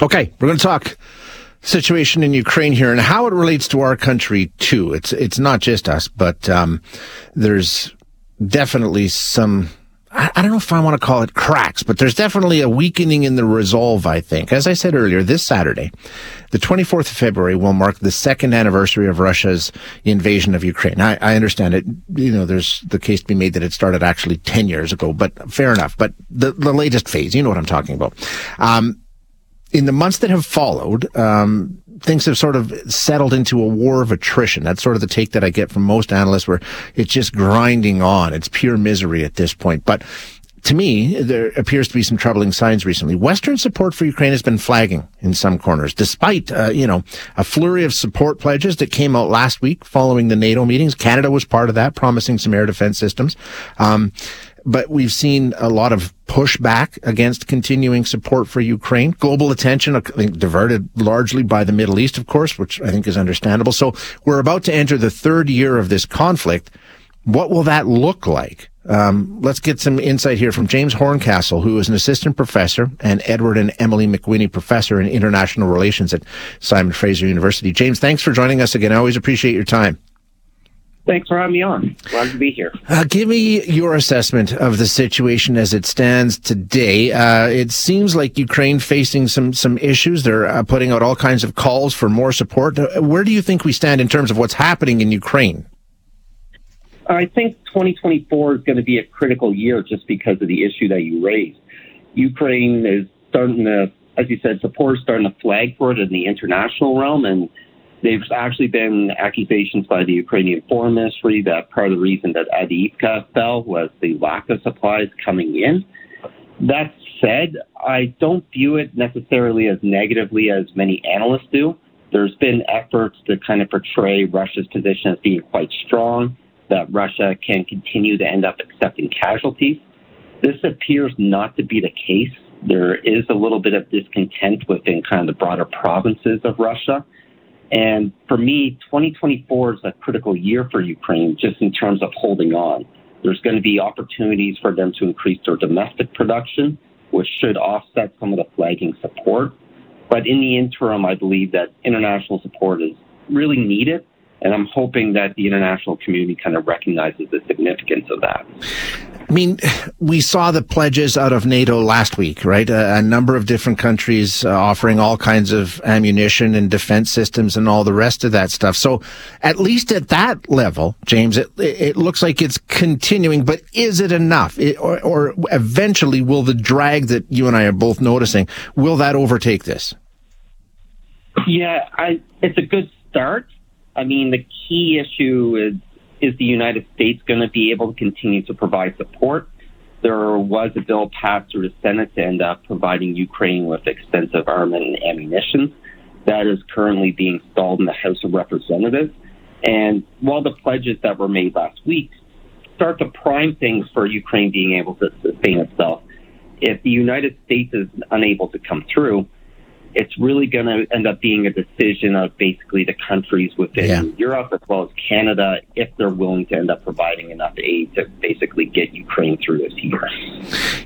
Okay, we're going to talk situation in Ukraine here and how it relates to our country too. It's it's not just us, but um, there's definitely some. I, don't know if I want to call it cracks, but there's definitely a weakening in the resolve. I think, as I said earlier, this Saturday, the 24th of February will mark the second anniversary of Russia's invasion of Ukraine. I, I understand it. You know, there's the case to be made that it started actually 10 years ago, but fair enough. But the the latest phase, you know what I'm talking about. Um, in the months that have followed, um, things have sort of settled into a war of attrition. That's sort of the take that I get from most analysts where it's just grinding on. It's pure misery at this point. But to me, there appears to be some troubling signs recently. Western support for Ukraine has been flagging in some corners, despite, uh, you know, a flurry of support pledges that came out last week following the NATO meetings. Canada was part of that, promising some air defense systems. Um, but we've seen a lot of pushback against continuing support for Ukraine. Global attention, I think, diverted largely by the Middle East, of course, which I think is understandable. So we're about to enter the third year of this conflict. What will that look like? Um, let's get some insight here from James Horncastle, who is an assistant professor and Edward and Emily McWhinney professor in international relations at Simon Fraser University. James, thanks for joining us again. I always appreciate your time. Thanks for having me on. Glad to be here. Uh, give me your assessment of the situation as it stands today. Uh, it seems like Ukraine facing some some issues. They're uh, putting out all kinds of calls for more support. Uh, where do you think we stand in terms of what's happening in Ukraine? I think 2024 is going to be a critical year just because of the issue that you raised. Ukraine is starting to, as you said, support is starting to flag for it in the international realm and There's actually been accusations by the Ukrainian Foreign Ministry that part of the reason that Avdiivka fell was the lack of supplies coming in. That said, I don't view it necessarily as negatively as many analysts do. There's been efforts to kind of portray Russia's position as being quite strong, that Russia can continue to end up accepting casualties. This appears not to be the case. There is a little bit of discontent within kind of the broader provinces of Russia. And for me, 2024 is a critical year for Ukraine just in terms of holding on. There's going to be opportunities for them to increase their domestic production, which should offset some of the flagging support. But in the interim, I believe that international support is really needed. And I'm hoping that the international community kind of recognizes the significance of that. I mean, we saw the pledges out of NATO last week, right? A, a number of different countries uh, offering all kinds of ammunition and defense systems and all the rest of that stuff. So at least at that level, James, it, it looks like it's continuing, but is it enough? It, or, or eventually will the drag that you and I are both noticing, will that overtake this? Yeah, I, it's a good start. I mean, the key issue is is the United States going to be able to continue to provide support? There was a bill passed through the Senate to end up uh, providing Ukraine with extensive armament and ammunition. That is currently being stalled in the House of Representatives. And while the pledges that were made last week start to prime things for Ukraine being able to sustain itself, if the United States is unable to come through, it's really going to end up being a decision of basically the countries within yeah. Europe as well as Canada if they're willing to end up providing enough aid to basically get Ukraine through this year.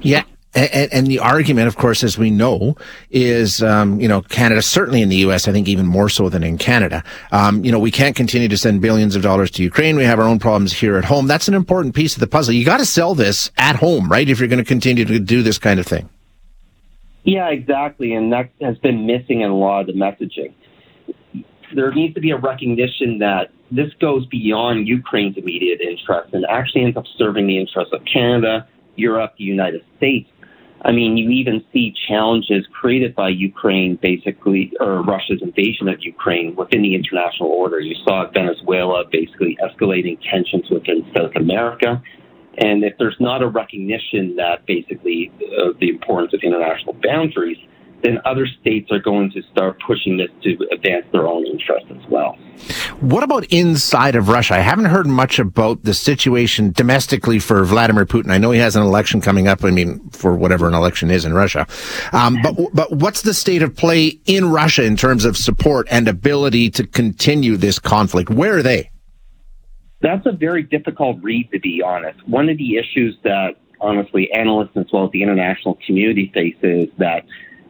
Yeah. And, and, the argument, of course, as we know, is, um, you know, Canada, certainly in the U.S., I think even more so than in Canada. Um, you know, we can't continue to send billions of dollars to Ukraine. We have our own problems here at home. That's an important piece of the puzzle. You got to sell this at home, right? If you're going to continue to do this kind of thing. Yeah, exactly. And that has been missing in a lot of the messaging. There needs to be a recognition that this goes beyond Ukraine's immediate interests and actually ends up serving the interests of Canada, Europe, the United States. I mean, you even see challenges created by Ukraine, basically, or Russia's invasion of Ukraine within the international order. You saw Venezuela basically escalating tensions within South America. And if there's not a recognition that basically uh, the importance of international boundaries, then other states are going to start pushing this to advance their own interests as well. What about inside of Russia? I haven't heard much about the situation domestically for Vladimir Putin. I know he has an election coming up. I mean, for whatever an election is in Russia. Um, but but what's the state of play in Russia in terms of support and ability to continue this conflict? Where are they? That's a very difficult read, to be honest. One of the issues that, honestly, analysts as well as the international community faces is that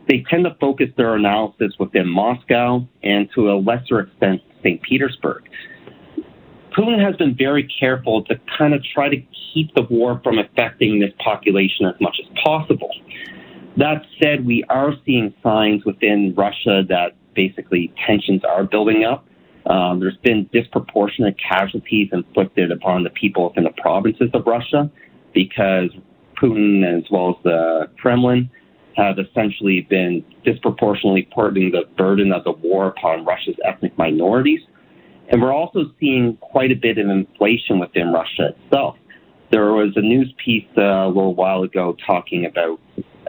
they tend to focus their analysis within Moscow and to a lesser extent, St. Petersburg. Putin has been very careful to kind of try to keep the war from affecting this population as much as possible. That said, we are seeing signs within Russia that basically tensions are building up. Um, there's been disproportionate casualties inflicted upon the people within the provinces of Russia because Putin, as well as the Kremlin, have essentially been disproportionately putting the burden of the war upon Russia's ethnic minorities. And we're also seeing quite a bit of inflation within Russia itself. There was a news piece uh, a little while ago talking about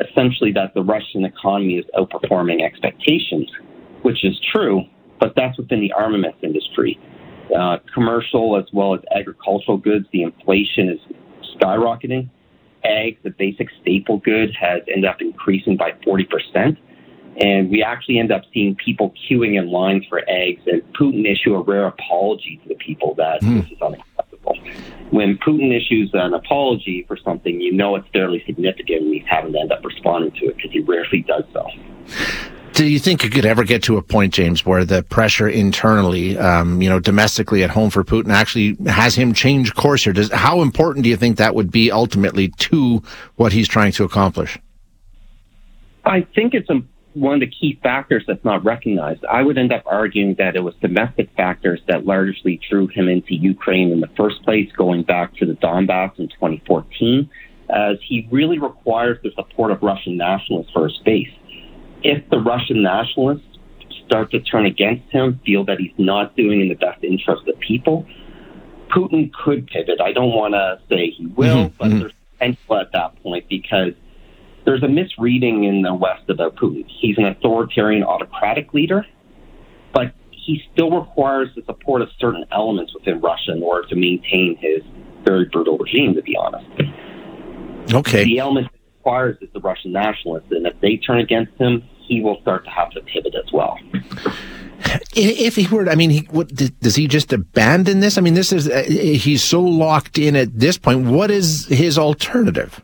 essentially that the Russian economy is outperforming expectations, which is true, but that's within the armaments industry. Uh, commercial as well as agricultural goods, the inflation is skyrocketing. Eggs, the basic staple good, has ended up increasing by 40%. And we actually end up seeing people queuing in lines for eggs, and Putin issue a rare apology to the people that mm. this is unacceptable. When Putin issues an apology for something, you know it's fairly significant, and he's having to end up responding to it because he rarely does so. Do you think it could ever get to a point, James, where the pressure internally, um, you know, domestically at home for Putin actually has him change course here? Does, how important do you think that would be ultimately to what he's trying to accomplish? I think it's one of the key factors that's not recognized. I would end up arguing that it was domestic factors that largely drew him into Ukraine in the first place, going back to the Donbass in 2014, as he really requires the support of Russian nationalists for his base if the Russian nationalists start to turn against him, feel that he's not doing in the best interest of the people, Putin could pivot. I don't want to say he will, mm-hmm. but mm-hmm. there's potential at that point because there's a misreading in the West about Putin. He's an authoritarian, autocratic leader, but he still requires the support of certain elements within Russia in order to maintain his very brutal regime, to be honest. Okay. The element that requires is the Russian nationalists, and if they turn against him, he will start to have to pivot as well. If he were, I mean, he, what, does he just abandon this? I mean, this is, uh, he's so locked in at this point. What is his alternative?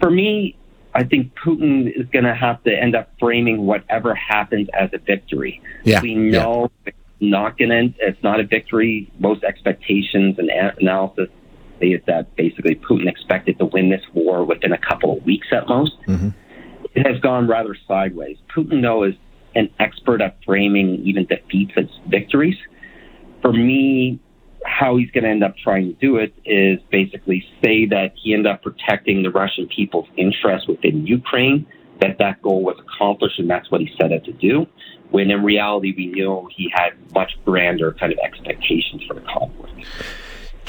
For me, I think Putin is going to have to end up framing whatever happens as a victory. Yeah. We know yeah. it's not going to, it's not a victory. Most expectations and analysis is that basically Putin expected to win this war within a couple of weeks at most. Mm-hmm has gone rather sideways. Putin, though, is an expert at framing even defeats as victories. For me, how he's going to end up trying to do it is basically say that he ended up protecting the Russian people's interests within Ukraine, that that goal was accomplished, and that's what he set out to do. When in reality, we know he had much grander kind of expectations for the conflict.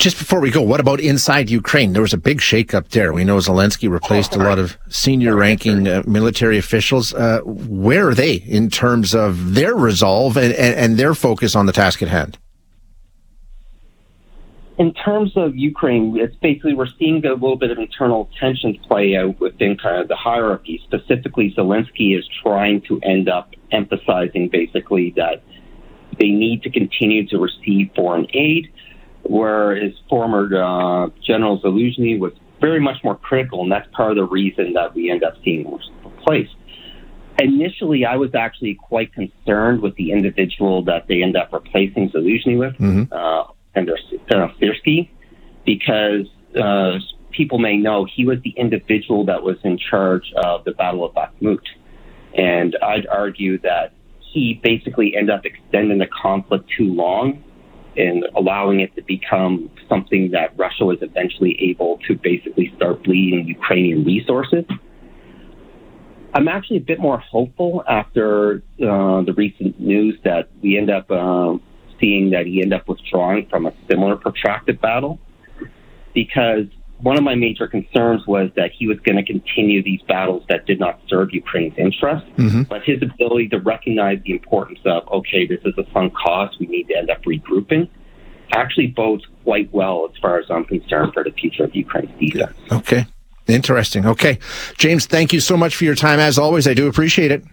Just before we go, what about inside Ukraine? There was a big shakeup there. We know Zelensky replaced a lot of senior ranking uh, military officials. Uh, where are they in terms of their resolve and, and, and their focus on the task at hand? in terms of Ukraine, it's basically we're seeing a little bit of internal tensions play out within kind of the hierarchy. Specifically, Zelensky is trying to end up emphasizing basically that they need to continue to receive foreign aid, where his former uh, General Zaluzhny was very much more critical, and that's part of the reason that we end up seeing him replaced. Initially, I was actually quite concerned with the individual that they end up replacing Zaluzhny with, mm-hmm. uh, Syrskyi, because uh, people may know he was the individual that was in charge of the Battle of Bakhmut. And I'd argue that he basically ended up extending the conflict too long and allowing it to become something that Russia was eventually able to basically start bleeding Ukrainian resources. I'm actually a bit more hopeful after uh, the recent news that we end up uh, seeing that he end up withdrawing from a similar protracted battle because one of my major concerns was that he was going to continue these battles that did not serve Ukraine's interests. Mm-hmm. But his ability to recognize the importance of, okay, this is a sunk cost, we need to end up regrouping, actually bodes quite well as far as I'm concerned for the future of Ukraine's defense. Okay. Interesting. Okay. James, thank you so much for your time. As always, I do appreciate it.